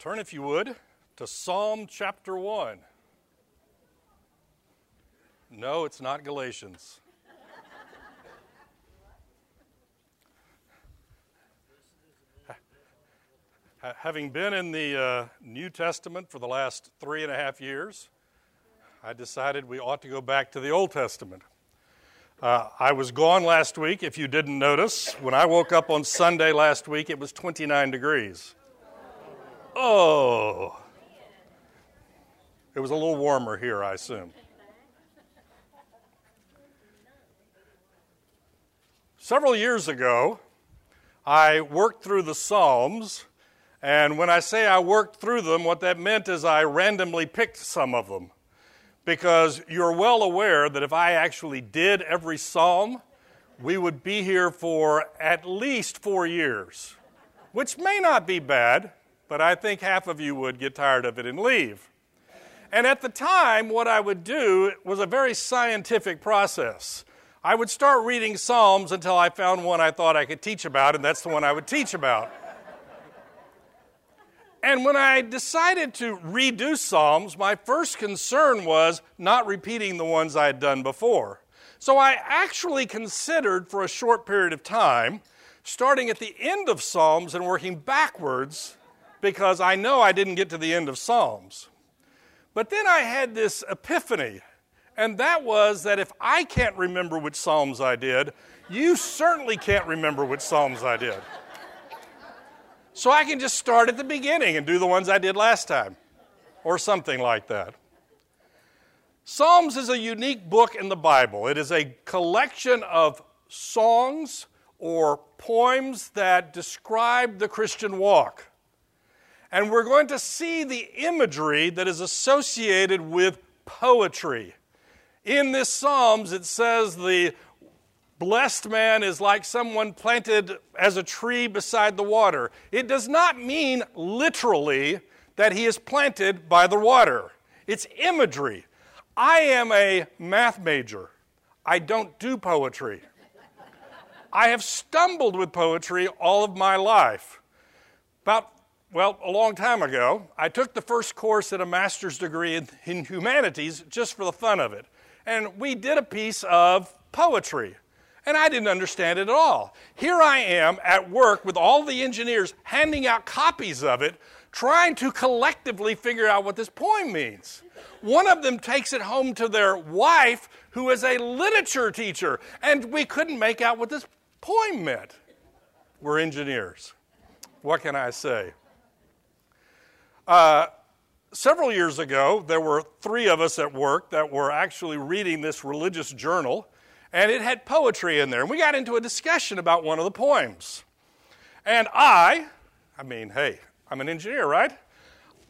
Turn, if you would, to Psalm chapter 1. No, it's not Galatians. Having been in the uh, New Testament for the last three and a half years, I decided we ought to go back to the Old Testament. Uh, I was gone last week, if you didn't notice. When I woke up on Sunday last week, it was 29 degrees. Oh. It was a little warmer here, I assume. Several years ago, I worked through the Psalms, and when I say I worked through them, what that meant is I randomly picked some of them. Because you're well aware that if I actually did every Psalm, we would be here for at least four years, which may not be bad but I think half of you would get tired of it and leave. And at the time, what I would do was a very scientific process. I would start reading Psalms until I found one I thought I could teach about, and that's the one I would teach about. And when I decided to redo Psalms, my first concern was not repeating the ones I had done before. So I actually considered for a short period of time starting at the end of Psalms and working backwards because I know I didn't get to the end of Psalms. But then I had this epiphany, and that was that if I can't remember which Psalms I did, you certainly can't remember which Psalms I did. So I can just start at the beginning and do the ones I did last time, or something like that. Psalms is a unique book in the Bible. It is a collection of songs or poems that describe the Christian walk. And we're going to see the imagery that is associated with poetry. In this Psalms, it says the blessed man is like someone planted as a tree beside the water. It does not mean literally that he is planted by the water, it's imagery. I am a math major, I don't do poetry. I have stumbled with poetry all of my life. About well, a long time ago, I took the first course in a master's degree in, in, humanities just for the fun of it. And we did a piece of poetry. And I didn't understand it at all. Here I am at work with all the engineers handing out copies of it, trying to collectively figure out what this poem means. One of them takes it home to their wife, who is a literature teacher, and we couldn't make out what this poem meant. We're engineers. What can I say? Uh, several years ago, there were three of us at work that were actually reading this religious journal, and it had poetry in there. And we got into a discussion about one of the poems. And I, I mean, hey, I'm an engineer, right?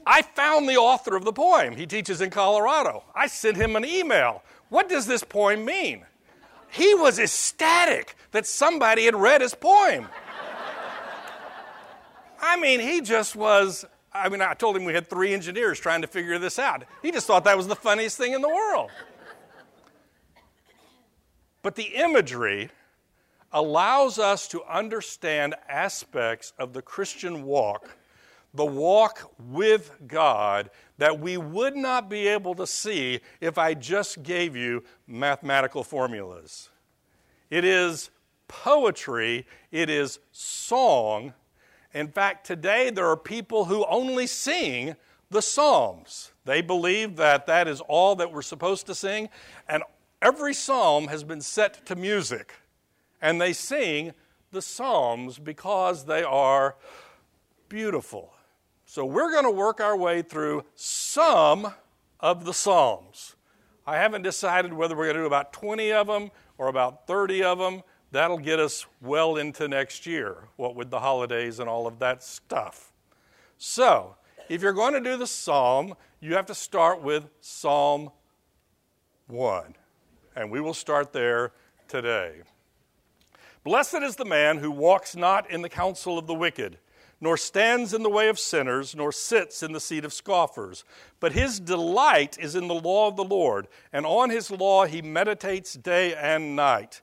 I found the author of the poem. He teaches in Colorado. I sent him an email. What does this poem mean? He was ecstatic that somebody had read his poem. I mean, he just was I mean, I told him we had three engineers trying to figure this out. He just thought that was the funniest thing in the world. But the imagery allows us to understand aspects of the Christian walk, the walk with God, that we would not be able to see if I just gave you mathematical formulas. It is poetry, it is song in fact, today there are people who only sing the Psalms. They believe that that is all that we're supposed to sing, and every psalm has been set to music. And they sing the Psalms because they are beautiful. So we're going to work our way through some of the Psalms. I haven't decided whether we're going to do about 20 of them or about 30 of them. That'll get us well into next year, what with the holidays and all of that stuff. So, if you're going to do the psalm, you have to start with Psalm 1. And we will start there today. Blessed is the man who walks not in the counsel of the wicked, nor stands in the way of sinners, nor sits in the seat of scoffers. But his delight is in the law of the Lord, and on his law he meditates day and night.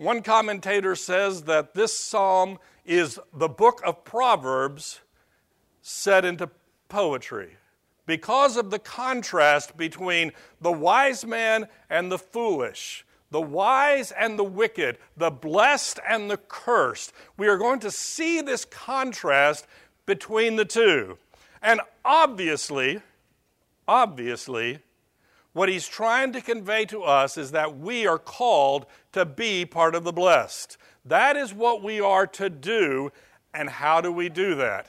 One commentator says that this psalm is the book of Proverbs set into poetry because of the contrast between the wise man and the foolish, the wise and the wicked, the blessed and the cursed. We are going to see this contrast between the two. And obviously, obviously, what he's trying to convey to us is that we are called to be part of the blessed. That is what we are to do, and how do we do that?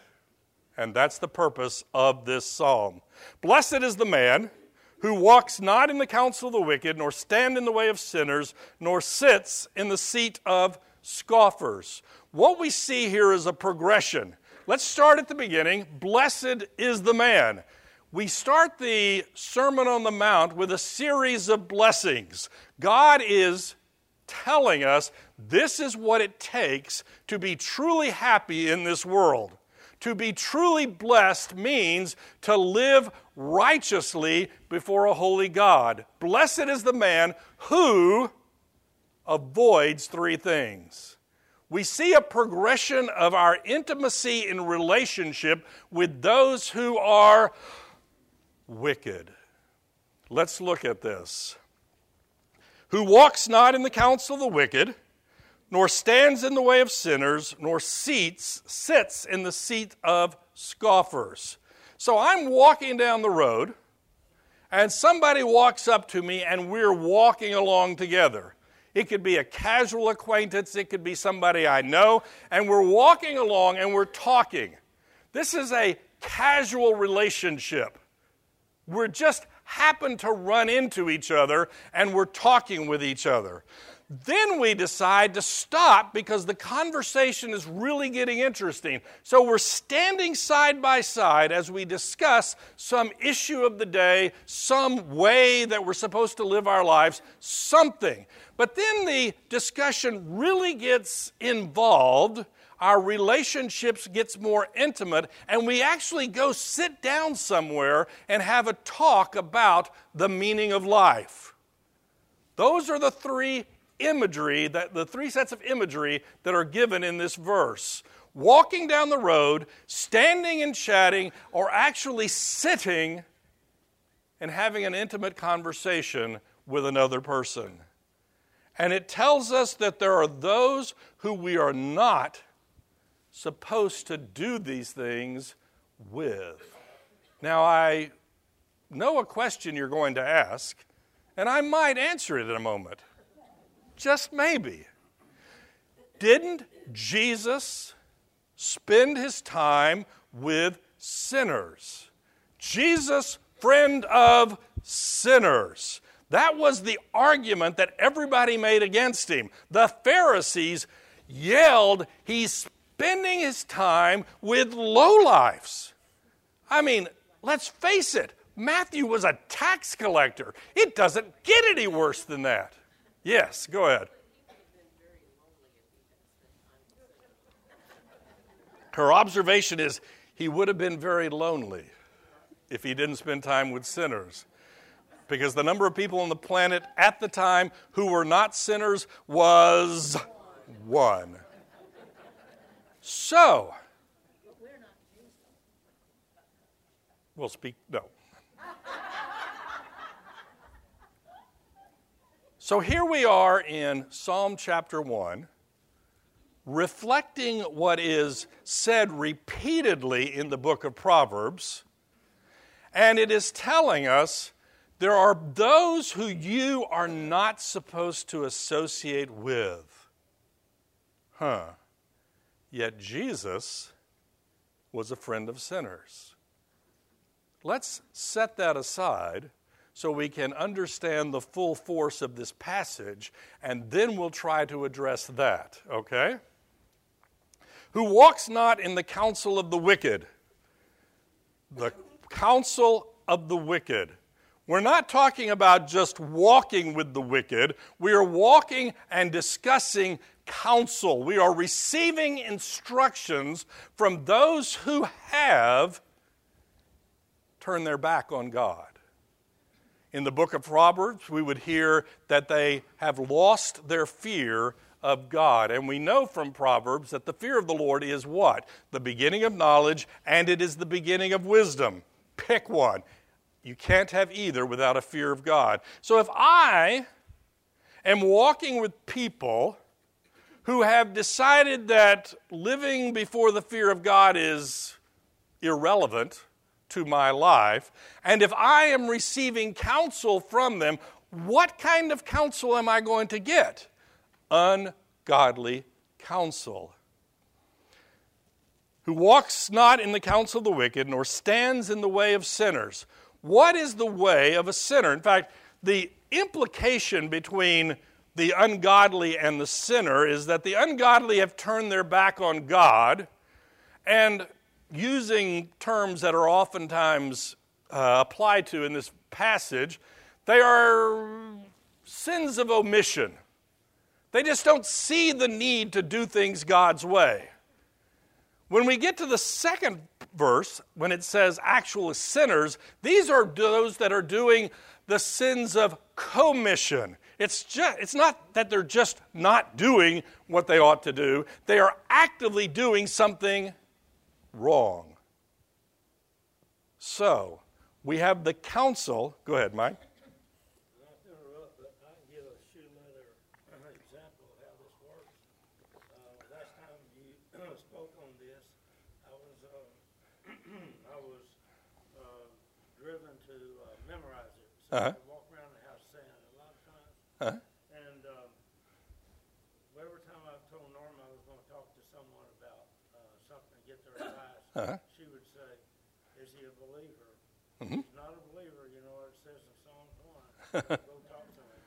And that's the purpose of this psalm. Blessed is the man who walks not in the counsel of the wicked, nor stand in the way of sinners, nor sits in the seat of scoffers. What we see here is a progression. Let's start at the beginning. Blessed is the man we start the Sermon on the Mount with a series of blessings. God is telling us this is what it takes to be truly happy in this world. To be truly blessed means to live righteously before a holy God. Blessed is the man who avoids three things. We see a progression of our intimacy in relationship with those who are wicked. Let's look at this. Who walks not in the counsel of the wicked, nor stands in the way of sinners, nor seats, sits in the seat of scoffers. So I'm walking down the road, and somebody walks up to me, and we're walking along together. It could be a casual acquaintance, it could be somebody I know, and we're walking along and we're talking. This is a casual relationship. We're just happen to run into each other and we're talking with each other. Then we decide to stop because the conversation is really getting interesting. So we're standing side by side as we discuss some issue of the day, some way that we're supposed to live our lives, something. But then the discussion really gets involved our relationships gets more intimate and we actually go sit down somewhere and have a talk about the meaning of life. Those are the three imagery that the three sets of imagery that are given in this verse. Walking down the road standing and chatting or actually sitting and having an intimate conversation with another person. And it tells us that there are those who we are not supposed to do these things with? Now, I know a question you're going to ask, and I might answer it in a moment. Just maybe. Didn't Jesus spend his time with sinners? Jesus, friend of sinners. That was the argument that everybody made against him. The Pharisees yelled, He's spending his time with lowlifes. I mean, let's face it, Matthew was a tax collector. It doesn't get any worse than that. Yes, go ahead. Her observation is he would have been very lonely if he didn't spend time with sinners. Because the number of people on the planet at the time who were not sinners was one. So, we'll speak, no. so here we are in Psalm chapter 1, reflecting what is said repeatedly in the book of Proverbs, and it is telling us there are those who you are not supposed to associate with. Huh. Yet Jesus was a friend of sinners. Let's set that aside so we can understand the full force of this passage, and then we'll try to address that, okay? Who walks not in the counsel of the wicked. The counsel of the wicked. We're not talking about just walking with the wicked. We are walking and discussing counsel. We are receiving instructions from those who have turned their back on God. In the book of Proverbs, we would hear that they have lost their fear of God. And we know from Proverbs that the fear of the Lord is what? The beginning of knowledge, and it is the beginning of wisdom. Pick one. You can't have either without a fear of God. So if I am walking with people who have decided that living before the fear of God is irrelevant, to my life. And if I am receiving counsel from them, what kind of counsel am I going to get? Ungodly counsel. Who walks not in the counsel of the wicked, nor stands in the way of sinners. What is the way of a sinner? In fact, the implication between the ungodly and the sinner is that the ungodly have turned their back on God, and using terms that are oftentimes uh, applied to in this passage, they are sins of omission. They just don't see the need to do things God's way. When we get to the second verse, when it says actual sinners, these are those that are doing the sins of commission. It's, just, it's not that they're just not doing what they ought to do, they are actively doing something wrong. So, we have the counsel. Go ahead, Mike. driven to uh, memorize it. So uh-huh. I walk around the house saying it a lot of Uh-huh. And um, every time I've told Norma I was going to talk to someone about uh, something, to get their advice, uh-huh. she would say, "Is he a believer?" Mm-hmm. He's not a believer. You know what it says in Psalms one. Go talk to him.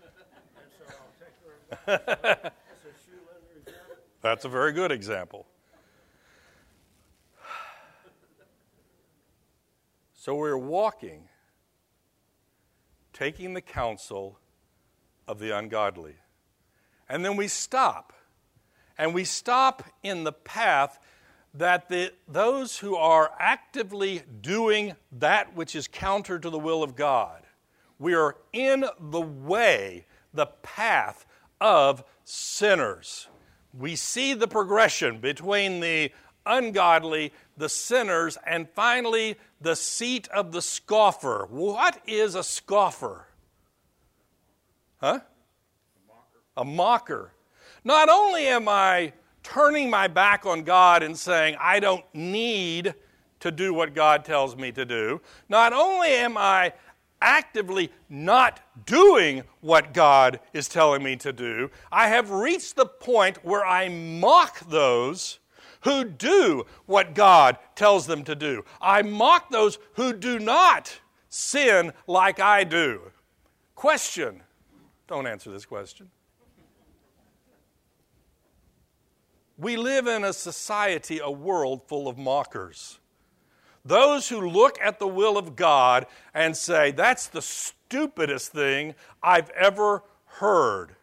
And so I'll take her advice. Shoe leather example. That's a very good example. So we're walking, taking the counsel of the ungodly. And then we stop. And we stop in the path that the, those who are actively doing that which is counter to the will of God, we are in the way, the path of sinners. We see the progression between the ungodly, the sinners, and finally the seat of the scoffer. What is a scoffer? Huh? A mocker. A mocker. Not only am I turning my back on God and saying, I don't need to do what God tells me to do, not only am I actively not doing what God is telling me to do, I have reached the point where I mock those who do what God tells them to do. I mock those who do not sin like I do. Question. Don't answer this question. We live in a society, a world full of mockers. Those who look at the will of God and say, that's the stupidest thing I've ever heard.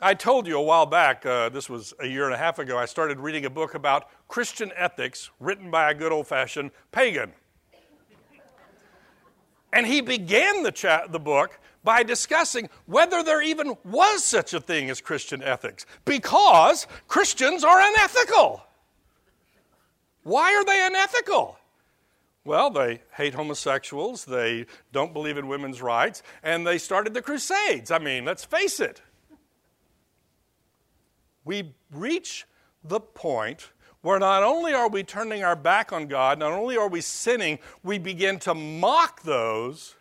I told you a while back, uh, this was a year and a half ago, I started reading a book about Christian ethics written by a good old fashioned pagan. And he began the, chat, the book by discussing whether there even was such a thing as Christian ethics, because Christians are unethical. Why are they unethical? Well, they hate homosexuals, they don't believe in women's rights, and they started the Crusades. I mean, let's face it we reach the point where not only are we turning our back on God, not only are we sinning, we begin to mock those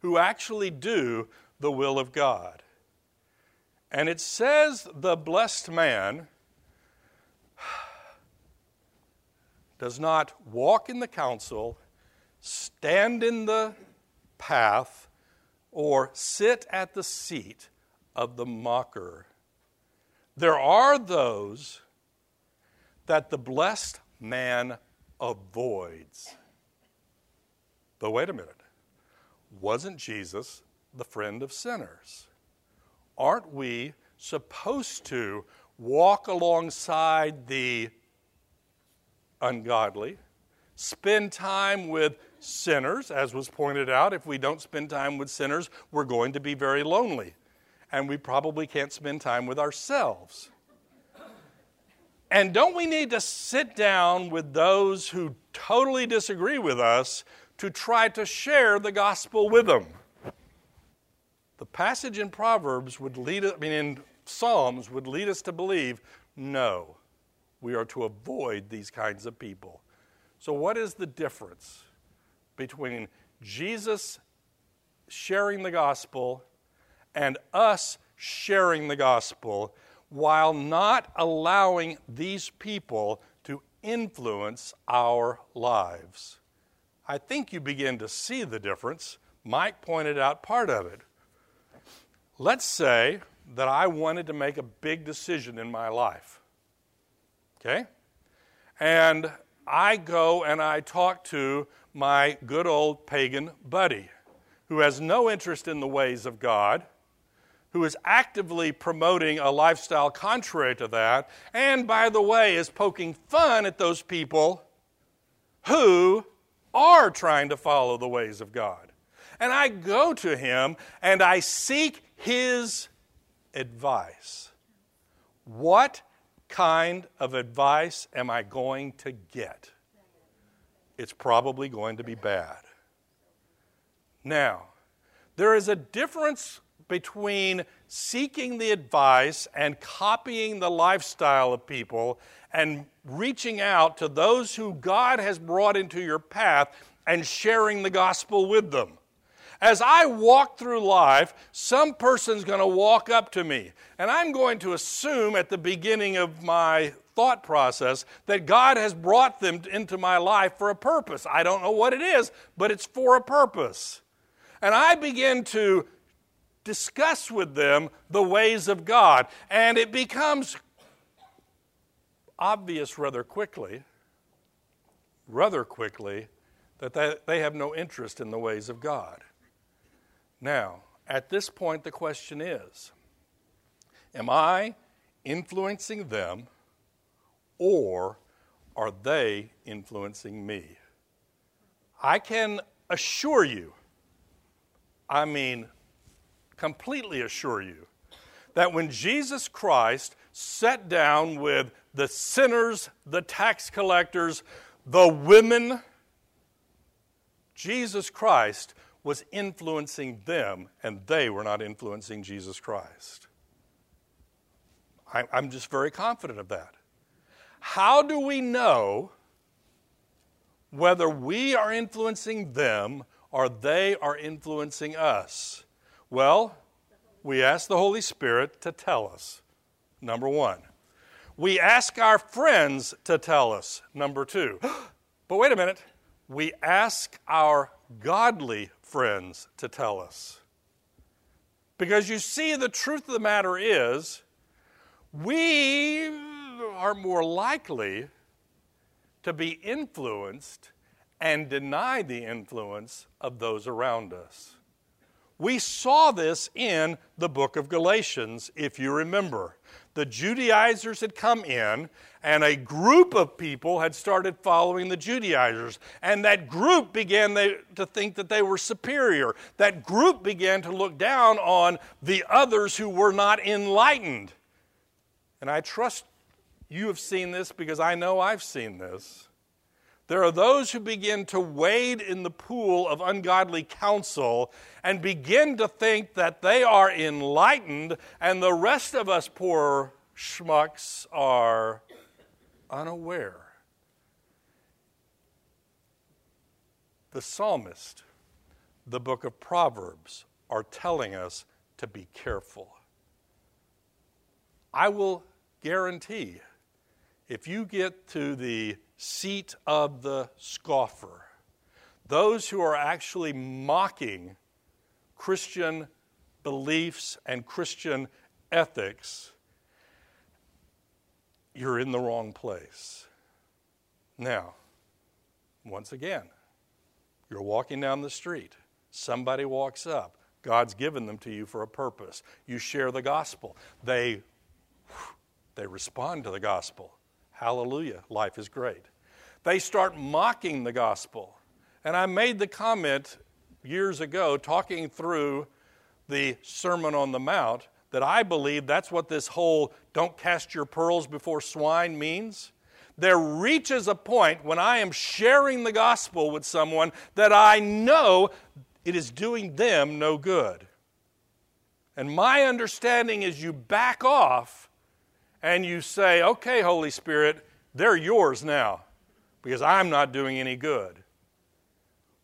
who actually do the will of God. And it says the blessed man does not walk in the counsel, stand in the path, or sit at the seat of the mocker. There are those that the blessed man avoids. But wait a minute. Wasn't Jesus the friend of sinners? Aren't we supposed to walk alongside the ungodly, spend time with sinners, as was pointed out? If we don't spend time with sinners, we're going to be very lonely. And we probably can't spend time with ourselves. And don't we need to sit down with those who totally disagree with us to try to share the gospel with them? The passage in Proverbs would lead I mean in Psalms would lead us to believe no. We are to avoid these kinds of people. So what is the difference between Jesus sharing the gospel and us sharing the gospel while not allowing these people to influence our lives. I think you begin to see the difference. Mike pointed out part of it. Let's say that I wanted to make a big decision in my life. Okay? And I go and I talk to my good old pagan buddy who has no interest in the ways of God who is actively promoting a lifestyle contrary to that, and by the way, is poking fun at those people who are trying to follow the ways of God. And I go to him and I seek his advice. What kind of advice am I going to get? It's probably going to be bad. Now, there is a difference between seeking the advice and copying the lifestyle of people and reaching out to those who God has brought into your path and sharing the gospel with them. As I walk through life, some person's going to walk up to me, and I'm going to assume at the beginning of my thought process that God has brought them into my life for a purpose. I don't know what it is, but it's for a purpose. And I begin to discuss with them the ways of God. And it becomes obvious rather quickly, rather quickly, that they, have no interest in the ways of God. Now, at this point, the question is Am I influencing them or are they influencing me? I can assure you, I mean, completely assure you that when Jesus Christ sat down with the sinners, the tax collectors, the women, Jesus Christ was influencing them, and they were not influencing Jesus Christ. I'm just very confident of that. How do we know whether we are influencing them or they are influencing us? Well, we ask the Holy Spirit to tell us, number one. We ask our friends to tell us, number two. But wait a minute. We ask our godly friends to tell us. Because you see, the truth of the matter is, we are more likely to be influenced and deny the influence of those around us. We saw this in the book of Galatians, if you remember. The Judaizers had come in, and a group of people had started following the Judaizers. And that group began to think that they were superior. That group began to look down on the others who were not enlightened. And I trust you have seen this because I know I've seen this. There are those who begin to wade in the pool of ungodly counsel and begin to think that they are enlightened, and the rest of us poor schmucks are unaware. The psalmist, the book of Proverbs, are telling us to be careful. I will guarantee if you get to the seat of the scoffer, those who are actually mocking Christian beliefs and Christian ethics, you're in the wrong place. Now, once again, you're walking down the street. Somebody walks up. God's given them to you for a purpose. You share the gospel. They, they respond to the gospel. Hallelujah. Life is great. They start mocking the gospel. And I made the comment years ago, talking through the Sermon on the Mount, that I believe that's what this whole don't cast your pearls before swine means. There reaches a point when I am sharing the gospel with someone that I know it is doing them no good. And my understanding is you back off and you say, okay, Holy Spirit, they're yours now because I'm not doing any good.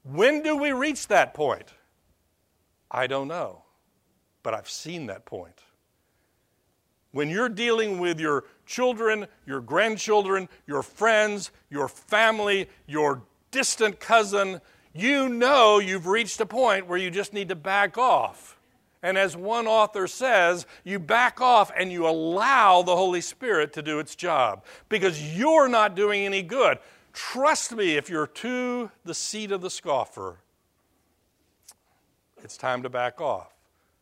When do we reach that point? I don't know, but I've seen that point. When you're dealing with your children, your grandchildren, your friends, your family, your distant cousin, you know you've reached a point where you just need to back off. And as one author says, you back off and you allow the Holy Spirit to do its job because you're not doing any good. Trust me, if you're to the seat of the scoffer, it's time to back off.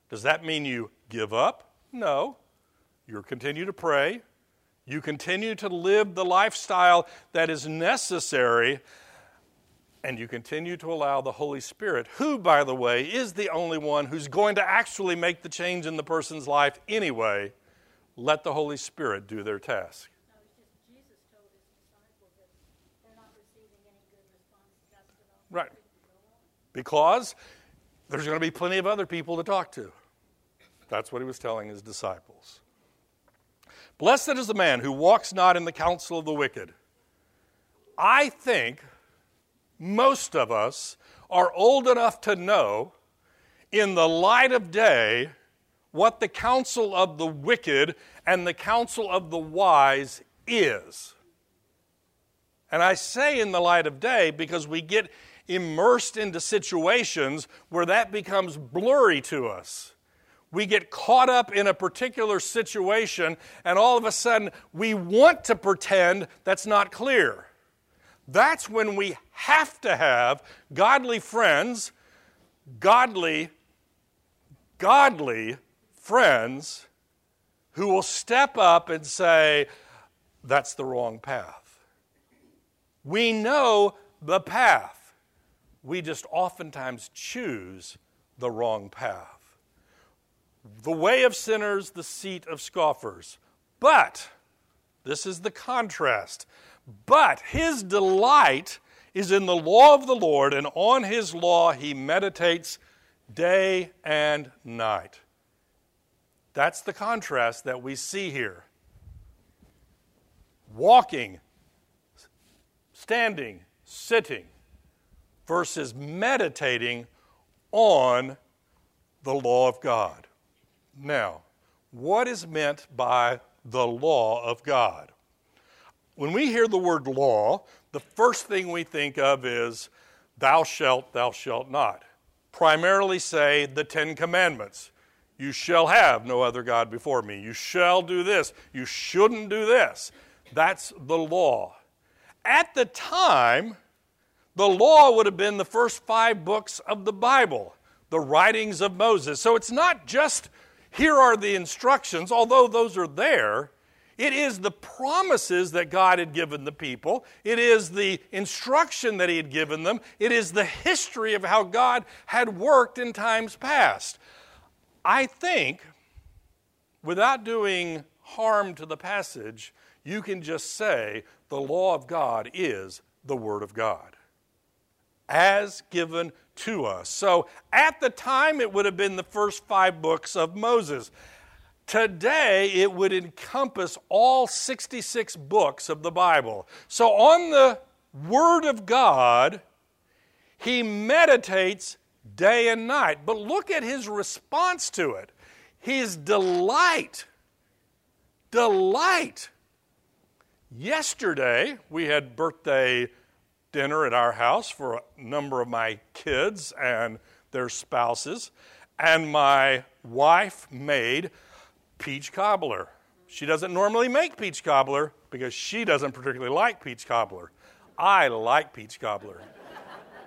Does that mean you give up? No. You continue to pray. You continue to live the lifestyle that is necessary and you continue to allow the Holy Spirit, who, by the way, is the only one who's going to actually make the change in the person's life anyway, let the Holy Spirit do their task. Right. Because there's going to be plenty of other people to talk to. That's what he was telling his disciples. Blessed is the man who walks not in the counsel of the wicked. I think most of us are old enough to know in the light of day what the counsel of the wicked and the counsel of the wise is. And I say in the light of day because we get immersed into situations where that becomes blurry to us. We get caught up in a particular situation, and all of a sudden we want to pretend that's not clear. That's when we have to have godly friends, godly, godly friends who will step up and say, That's the wrong path. We know the path, we just oftentimes choose the wrong path. The way of sinners, the seat of scoffers. But, this is the contrast. But his delight is in the law of the Lord, and on his law he meditates day and night. That's the contrast that we see here. Walking, standing, sitting, versus meditating on the law of God. Now, what is meant by the law of God? When we hear the word law, the first thing we think of is thou shalt, thou shalt not. Primarily say the Ten Commandments. You shall have no other God before me. You shall do this. You shouldn't do this. That's the law. At the time, the law would have been the first five books of the Bible, the writings of Moses. So it's not just here are the instructions, although those are there. It is the promises that God had given the people. It is the instruction that He had given them. It is the history of how God had worked in times past. I think, without doing harm to the passage, you can just say the law of God is the Word of God as given to us. So at the time, it would have been the first five books of Moses. Today, it would encompass all 66 books of the Bible. So, on the Word of God, he meditates day and night. But look at his response to it his delight. Delight. Yesterday, we had birthday dinner at our house for a number of my kids and their spouses. and my wife made peach cobbler. She doesn't normally make peach cobbler because she doesn't particularly like peach cobbler. I like peach cobbler.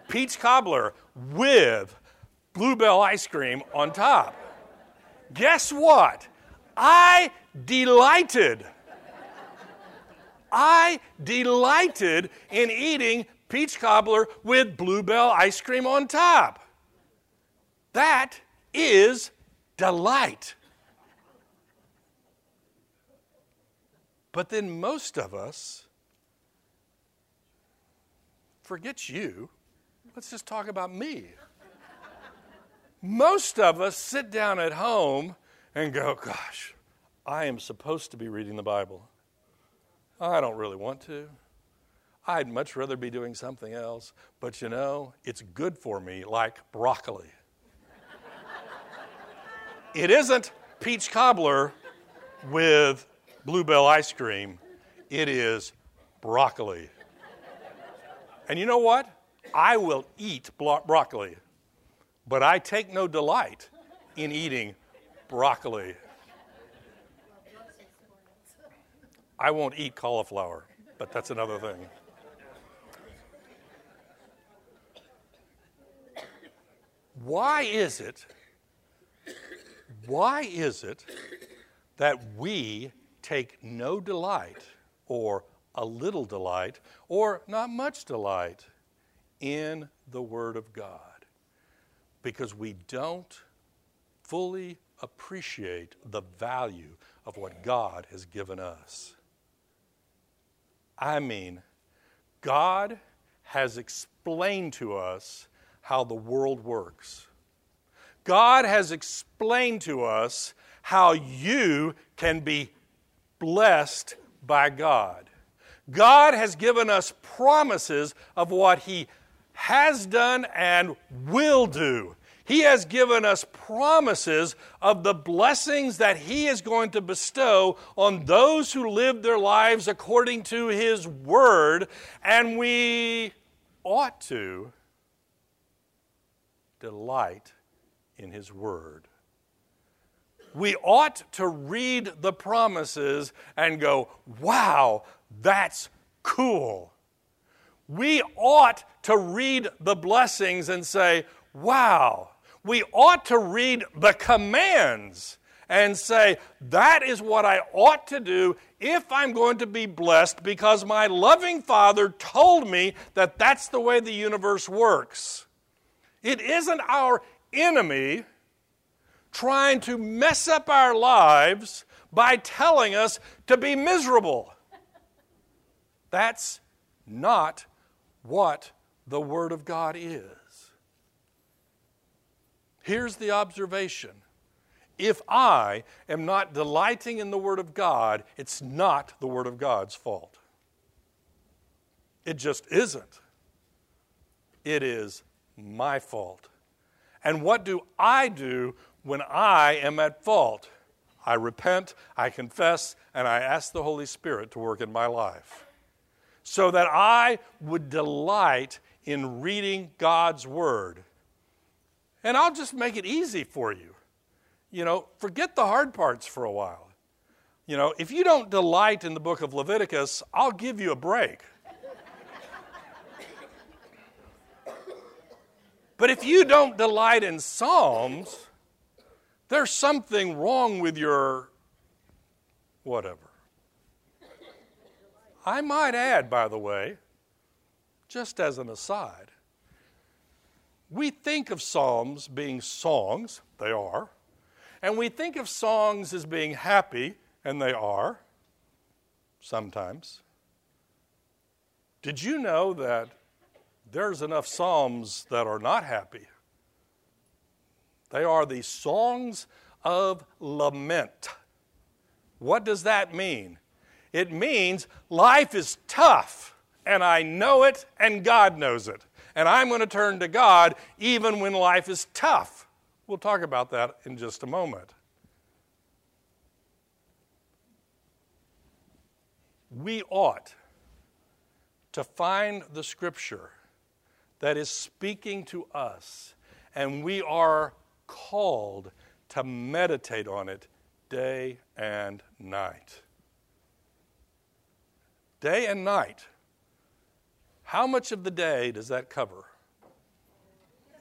peach cobbler with bluebell ice cream on top. Guess what? I delighted. I delighted in eating peach cobbler with bluebell ice cream on top. That is delight. But then most of us, forget you, let's just talk about me. Most of us sit down at home and go, Gosh, I am supposed to be reading the Bible. I don't really want to. I'd much rather be doing something else, but you know, it's good for me like broccoli. it isn't peach cobbler with bluebell ice cream, it is broccoli. And you know what? I will eat broccoli, but I take no delight in eating broccoli. I won't eat cauliflower, but that's another thing. Why is it, why is it that we take no delight or a little delight or not much delight in the Word of God? Because we don't fully appreciate the value of what God has given us. I mean, God has explained to us how the world works. God has explained to us how you can be blessed by God. God has given us promises of what He has done and will do. He has given us promises of the blessings that He is going to bestow on those who live their lives according to His Word, and we ought to delight in His Word. We ought to read the promises and go, wow, that's cool. We ought to read the blessings and say, wow. We ought to read the commands and say, that is what I ought to do if I'm going to be blessed because my loving Father told me that that's the way the universe works. It isn't our enemy trying to mess up our lives by telling us to be miserable. That's not what the Word of God is. Here's the observation if I am not delighting in the Word of God, it's not the Word of God's fault. It just isn't. It is my fault. And what do I do when I am at fault? I repent, I confess, and I ask the Holy Spirit to work in my life so that I would delight in reading God's Word. And I'll just make it easy for you. You know, forget the hard parts for a while. You know, if you don't delight in the book of Leviticus, I'll give you a break. But if you don't delight in Psalms, there's something wrong with your whatever. I might add, by the way, just as an aside, we think of Psalms being songs, they are, and we think of songs as being happy, and they are, sometimes. Did you know that there's enough Psalms that are not happy. They are the songs of lament. What does that mean? It means life is tough, and I know it, and God knows it. And I'm going to turn to God even when life is tough. We'll talk about that in just a moment. We ought to find the scripture that is speaking to us, and we are called to meditate on it day and night. Day and night. How much of the day does that cover?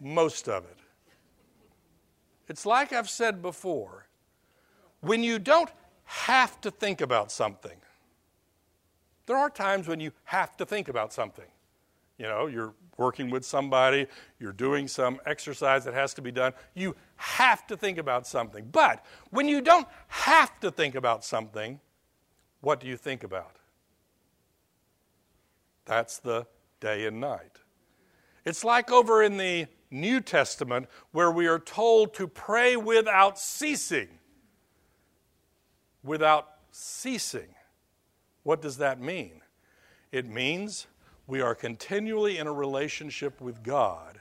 Most of it. It's like I've said before when you don't have to think about something, there are times when you have to think about something. You know, you're working with somebody, you're doing some exercise that has to be done. You have to think about something. But when you don't have to think about something, what do you think about? That's the day and night. It's like over in the New Testament where we are told to pray without ceasing. Without ceasing. What does that mean? It means we are continually in a relationship with God.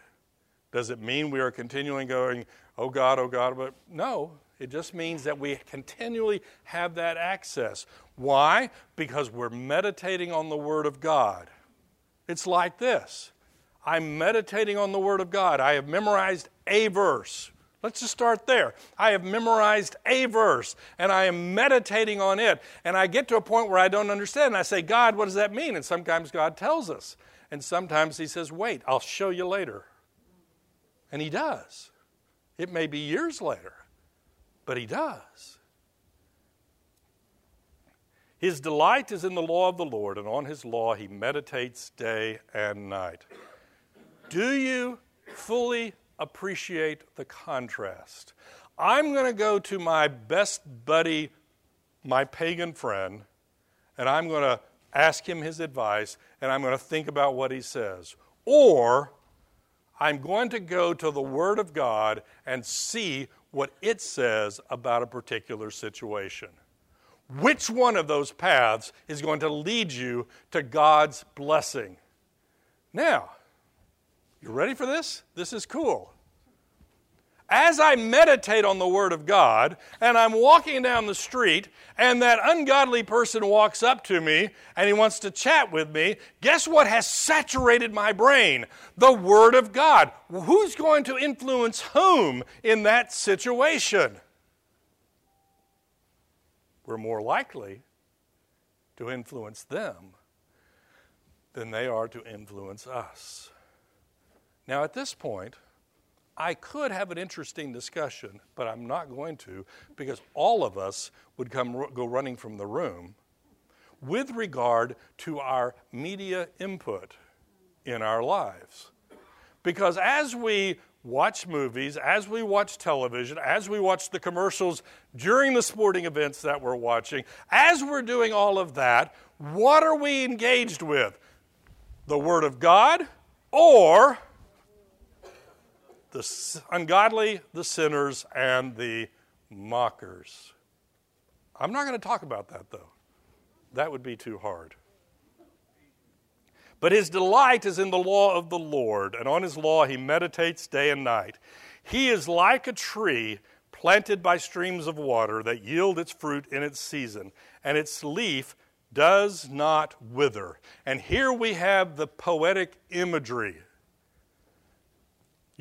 Does it mean we are continually going, oh God, oh God? But no, it just means that we continually have that access. Why? Because we're meditating on the Word of God. It's like this I'm meditating on the Word of God. I have memorized a verse. Let's just start there. I have memorized a verse and I am meditating on it. And I get to a point where I don't understand. And I say, God, what does that mean? And sometimes God tells us. And sometimes He says, wait, I'll show you later. And He does. It may be years later, but He does. His delight is in the law of the Lord, and on His law He meditates day and night. Do you fully appreciate the contrast. I'm going to go to my best buddy, my pagan friend, and I'm going to ask him his advice, and I'm going to think about what he says. Or I'm going to go to the Word of God and see what it says about a particular situation. Which one of those paths is going to lead you to God's blessing? Now, you ready for this? This is cool. As I meditate on the Word of God and I'm walking down the street and that ungodly person walks up to me and he wants to chat with me, guess what has saturated my brain? The Word of God. Who's going to influence whom in that situation? We're more likely to influence them than they are to influence us. Now, at this point, I could have an interesting discussion, but I'm not going to because all of us would come go running from the room with regard to our media input in our lives. Because as we watch movies, as we watch television, as we watch the commercials during the sporting events that we're watching, as we're doing all of that, what are we engaged with? The Word of God or the ungodly, the sinners, and the mockers. I'm not going to talk about that, though. That would be too hard. But his delight is in the law of the Lord, and on his law he meditates day and night. He is like a tree planted by streams of water that yield its fruit in its season, and its leaf does not wither. And here we have the poetic imagery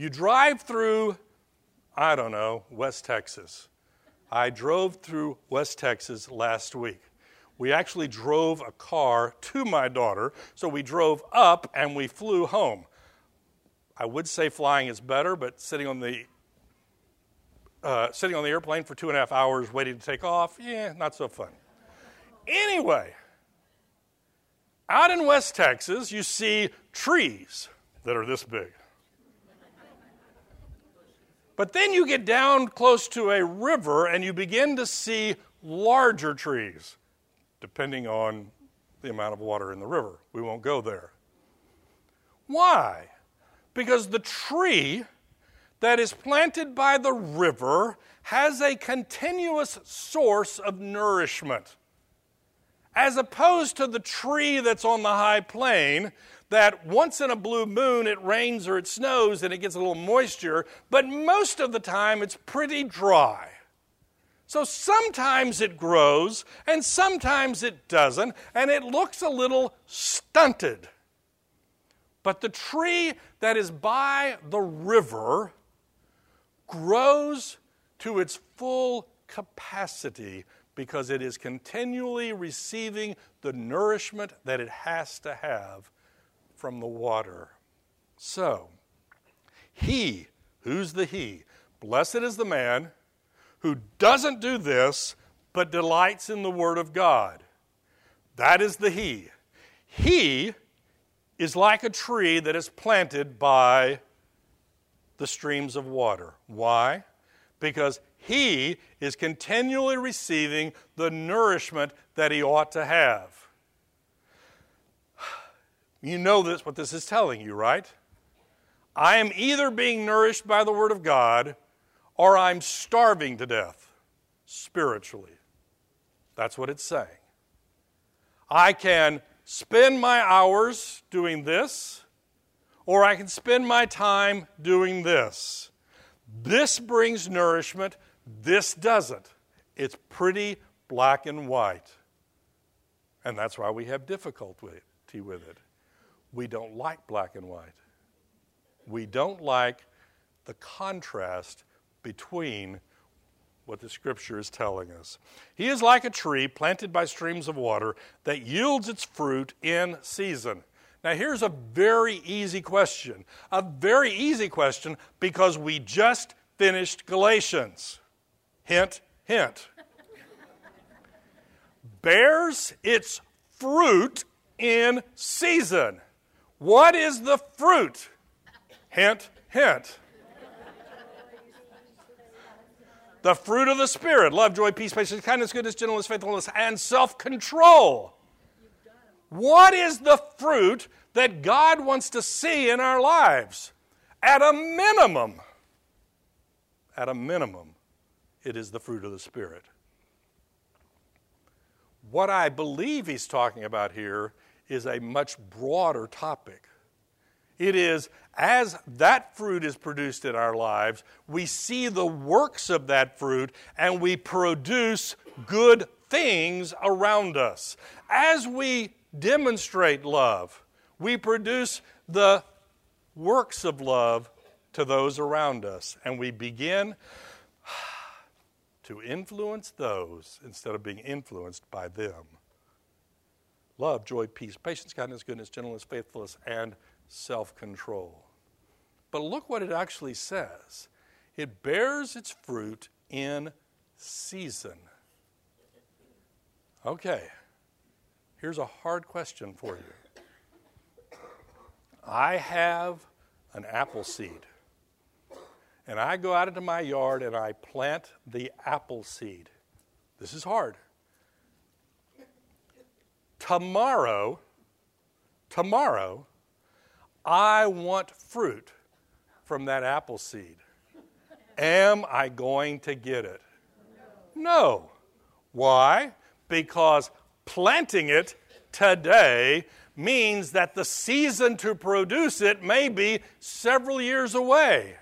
you drive through, I don't know, West Texas. I drove through West Texas last week. We actually drove a car to my daughter, so we drove up and we flew home. I would say flying is better, but sitting on the uh, sitting on the airplane for two and a half hours waiting to take off, yeah, not so fun. Anyway, out in West Texas, you see trees that are this big. But then you get down close to a river and you begin to see larger trees, depending on the amount of water in the river. We won't go there. Why? Because the tree that is planted by the river has a continuous source of nourishment. As opposed to the tree that's on the high plain that once in a blue moon it rains or it snows and it gets a little moisture, but most of the time it's pretty dry. So sometimes it grows and sometimes it doesn't, and it looks a little stunted. But the tree that is by the river grows to its full capacity because it is continually receiving the nourishment that it has to have from the water. So, he, who's the he? Blessed is the man who doesn't do this, but delights in the word of God. That is the he. He is like a tree that is planted by the streams of water. Why? Because he is continually receiving the nourishment that he ought to have. You know this what this is telling you, right? I am either being nourished by the word of God or I'm starving to death spiritually. That's what it's saying. I can spend my hours doing this, or I can spend my time doing this. This brings nourishment, this doesn't. It's pretty black and white. And that's why we have difficulty with it. We don't like black and white. We don't like the contrast between what the scripture is telling us. He is like a tree planted by streams of water that yields its fruit in season. Now, here's a very easy question. A very easy question because we just finished Galatians. Hint, hint. Bears its fruit in season. What is the fruit? Hint, hint. the fruit of the Spirit love, joy, peace, patience, kindness, goodness, gentleness, faithfulness, and self control. What is the fruit that God wants to see in our lives? At a minimum, at a minimum, it is the fruit of the Spirit. What I believe he's talking about here is a much broader topic. It is as that fruit is produced in our lives, we see the works of that fruit and we produce good things around us. As we demonstrate love, we produce the works of love to those around us, and we begin to influence those instead of being influenced by them. Love, joy, peace, patience, kindness, goodness, gentleness, faithfulness, and self control. But look what it actually says it bears its fruit in season. Okay, here's a hard question for you. I have an apple seed, and I go out into my yard and I plant the apple seed. This is hard. Tomorrow, tomorrow, I want fruit from that apple seed. Am I going to get it? No. Why? Because planting it today means that the season to produce it may be several years away.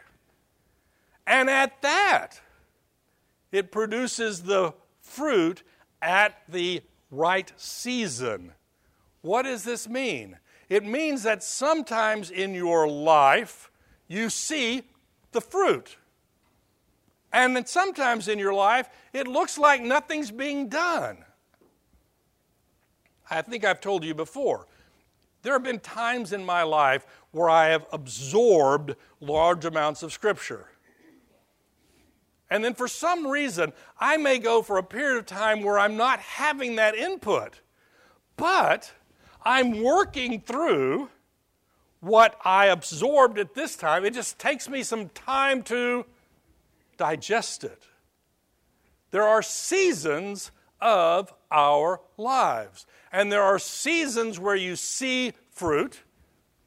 And at that, it produces the fruit at the right season. What does this mean? It means that sometimes in your life, you see the fruit. And then sometimes in your life, it looks like nothing's being done. I think I've told you before. There have been times in my life where I have absorbed large amounts of Scripture. And then for some reason, I may go for a period of time where I'm not having that input. But I'm working through what I absorbed at this time. It just takes me some time to digest it. There are seasons of our lives, and there are seasons where you see fruit,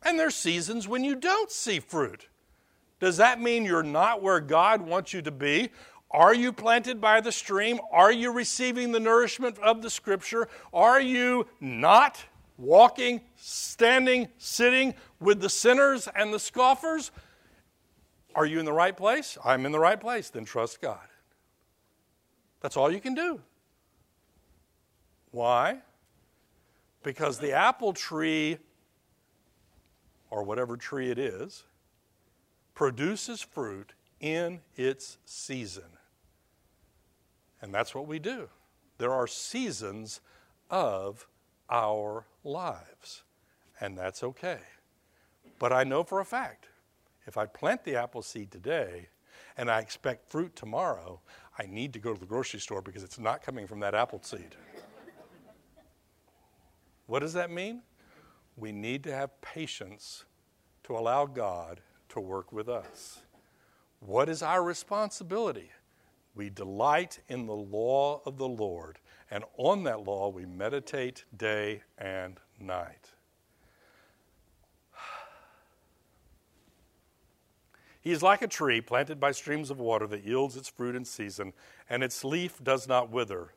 and there are seasons when you don't see fruit. Does that mean you're not where God wants you to be? Are you planted by the stream? Are you receiving the nourishment of the scripture? Are you not? walking, standing, sitting with the sinners and the scoffers? Are you in the right place? I'm in the right place. Then trust God. That's all you can do. Why? Because the apple tree, or whatever tree it is, produces fruit in its season. And that's what we do. There are seasons of our lives, and that's okay. But I know for a fact if I plant the apple seed today and I expect fruit tomorrow, I need to go to the grocery store because it's not coming from that apple seed. what does that mean? We need to have patience to allow God to work with us. What is our responsibility? We delight in the law of the Lord, and on that law we meditate day and night. He is like a tree planted by streams of water that yields its fruit in season, and its leaf does not wither.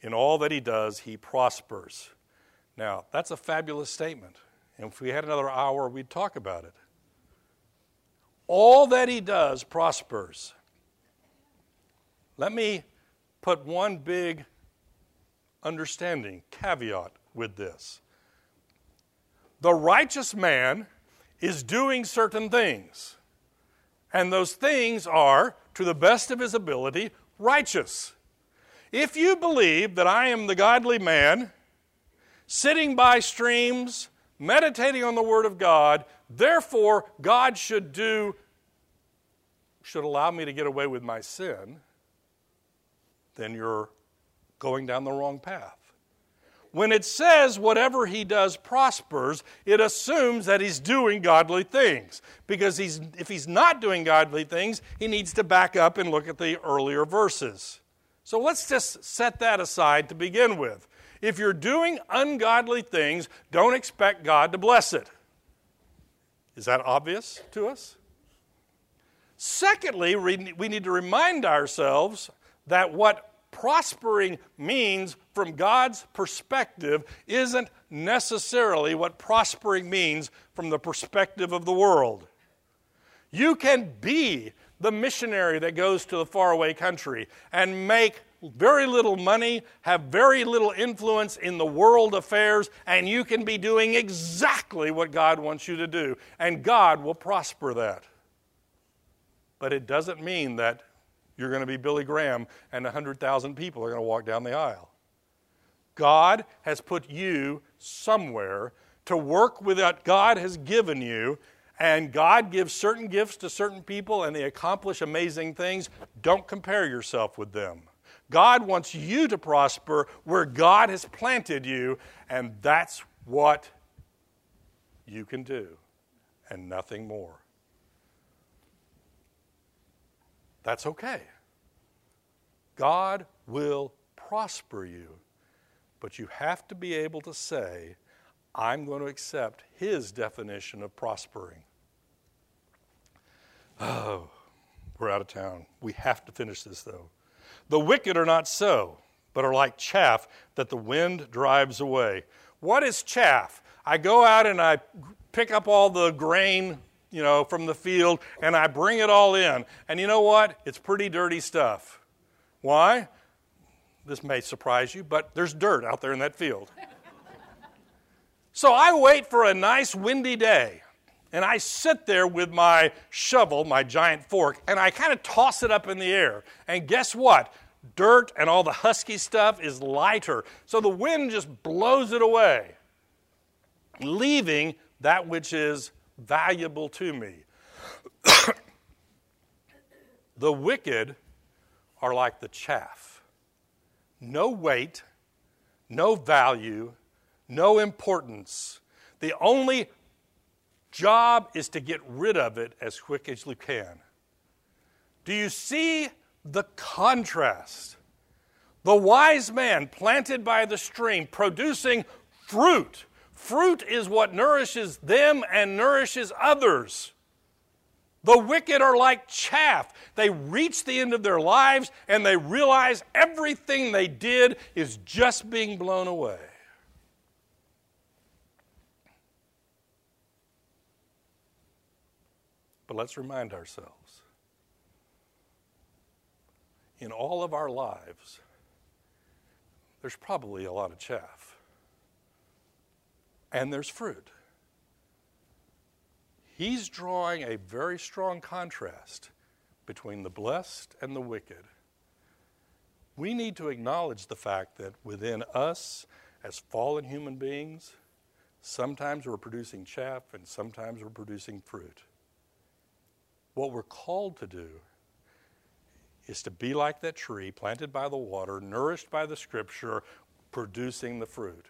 In all that he does, he prospers. Now, that's a fabulous statement. And if we had another hour, we'd talk about it. All that he does prospers. Let me put one big understanding, caveat with this. The righteous man is doing certain things. And those things are, to the best of his ability, righteous. If you believe that I am the godly man, sitting by streams, meditating on the Word of God, therefore God should do, should allow me to get away with my sin, then you're going down the wrong path. When it says whatever he does prospers, it assumes that he's doing godly things. Because he's, if he's not doing godly things, he needs to back up and look at the earlier verses. So let's just set that aside to begin with. If you're doing ungodly things, don't expect God to bless it. Is that obvious to us? Secondly, we need to remind ourselves that what prospering means from God's perspective isn't necessarily what prospering means from the perspective of the world. You can be the missionary that goes to the faraway country and make very little money, have very little influence in the world affairs, and you can be doing exactly what God wants you to do. And God will prosper that. But it doesn't mean that you're going to be Billy Graham, and 100,000 people are going to walk down the aisle. God has put you somewhere to work with what God has given you, and God gives certain gifts to certain people, and they accomplish amazing things. Don't compare yourself with them. God wants you to prosper where God has planted you, and that's what you can do, and nothing more. That's okay. God will prosper you, but you have to be able to say, I'm going to accept His definition of prospering. Oh, we're out of town. We have to finish this, though. The wicked are not so, but are like chaff that the wind drives away. What is chaff? I go out and I pick up all the grain you know, from the field, and I bring it all in. And you know what? It's pretty dirty stuff. Why? This may surprise you, but there's dirt out there in that field. so I wait for a nice windy day, and I sit there with my shovel, my giant fork, and I kind of toss it up in the air. And guess what? Dirt and all the husky stuff is lighter. So the wind just blows it away, leaving that which is valuable to me. the wicked are like the chaff no weight, no value, no importance. The only job is to get rid of it as quick as you can. Do you see the contrast? The wise man planted by the stream, producing fruit Fruit is what nourishes them and nourishes others. The wicked are like chaff. They reach the end of their lives and they realize everything they did is just being blown away. But let's remind ourselves in all of our lives, there's probably a lot of chaff and there's fruit. He's drawing a very strong contrast between the blessed and the wicked. We need to acknowledge the fact that within us, as fallen human beings, sometimes we're producing chaff and sometimes we're producing fruit. What we're called to do is to be like that tree planted by the water, nourished by the scripture, producing the fruit.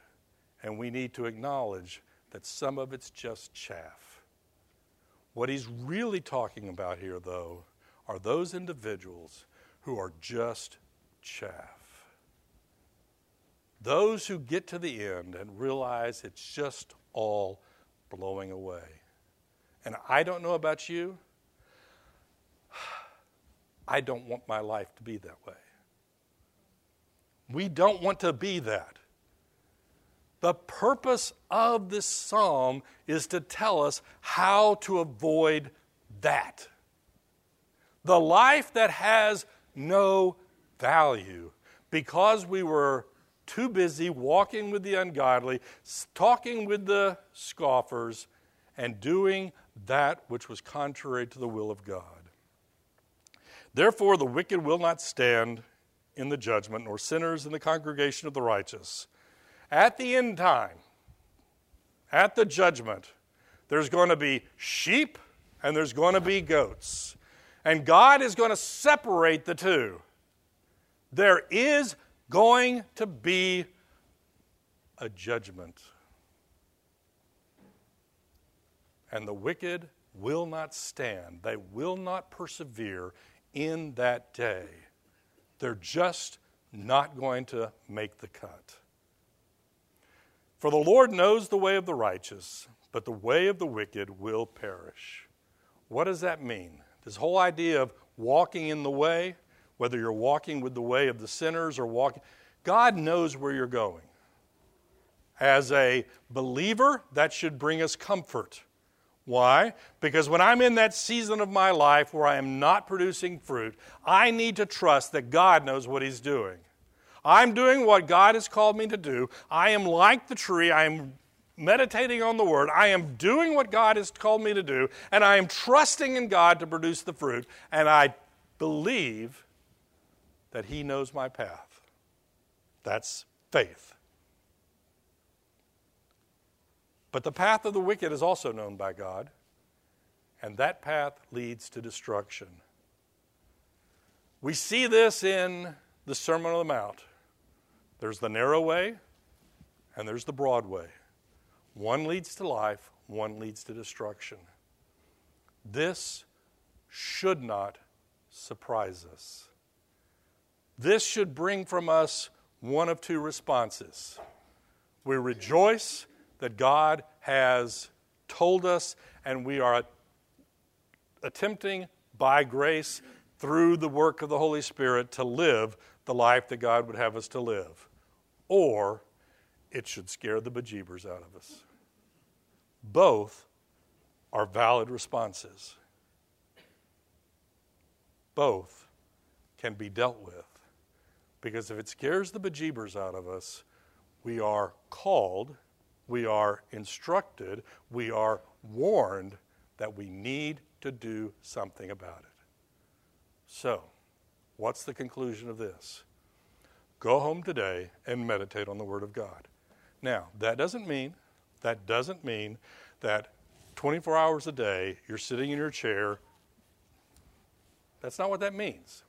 And we need to acknowledge that some of it's just chaff. What he's really talking about here, though, are those individuals who are just chaff. Those who get to the end and realize it's just all blowing away. And I don't know about you. I don't want my life to be that way. We don't want to be that. The purpose of this psalm is to tell us how to avoid that. The life that has no value because we were too busy walking with the ungodly, talking with the scoffers, and doing that which was contrary to the will of God. Therefore, the wicked will not stand in the judgment, nor sinners in the congregation of the righteous. At the end time, at the judgment, there's going to be sheep and there's going to be goats. And God is going to separate the two. There is going to be a judgment. And the wicked will not stand, they will not persevere in that day. They're just not going to make the cut. For the Lord knows the way of the righteous, but the way of the wicked will perish. What does that mean? This whole idea of walking in the way, whether you're walking with the way of the sinners or walking, God knows where you're going. As a believer, that should bring us comfort. Why? Because when I'm in that season of my life where I am not producing fruit, I need to trust that God knows what He's doing. I'm doing what God has called me to do. I am like the tree. I am meditating on the Word. I am doing what God has called me to do, and I am trusting in God to produce the fruit. And I believe that He knows my path. That's faith. But the path of the wicked is also known by God, and that path leads to destruction. We see this in the Sermon on the Mount. There's the narrow way, and there's the broad way. One leads to life, one leads to destruction. This should not surprise us. This should bring from us one of two responses. We rejoice that God has told us, and we are attempting by grace through the work of the Holy Spirit to live the life that God would have us to live. Or it should scare the bejeebers out of us. Both are valid responses. Both can be dealt with. Because if it scares the bejeebers out of us, we are called we are instructed, we are warned that we need to do something about it. So, what's the conclusion of this? Go home today and meditate on the Word of God. Now, that doesn't mean that doesn't mean that 24 hours a day you're sitting in your chair. That's not what that means.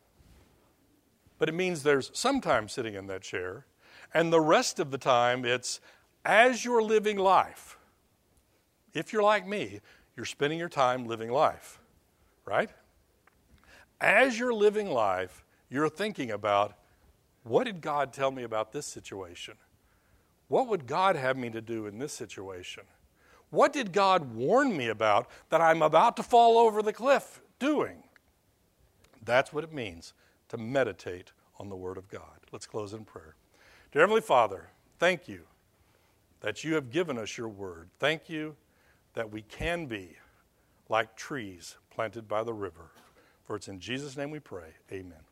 But it means there's some time sitting in that chair, and the rest of the time it's as you're living life, if you're like me, you're spending your time living life, right? As you're living life, you're thinking about what did God tell me about this situation? What would God have me to do in this situation? What did God warn me about that I'm about to fall over the cliff doing? That's what it means to meditate on the Word of God. Let's close in prayer. Dear Heavenly Father, thank you that you have given us your word. Thank you that we can be like trees planted by the river. For it's in Jesus' name we pray. Amen.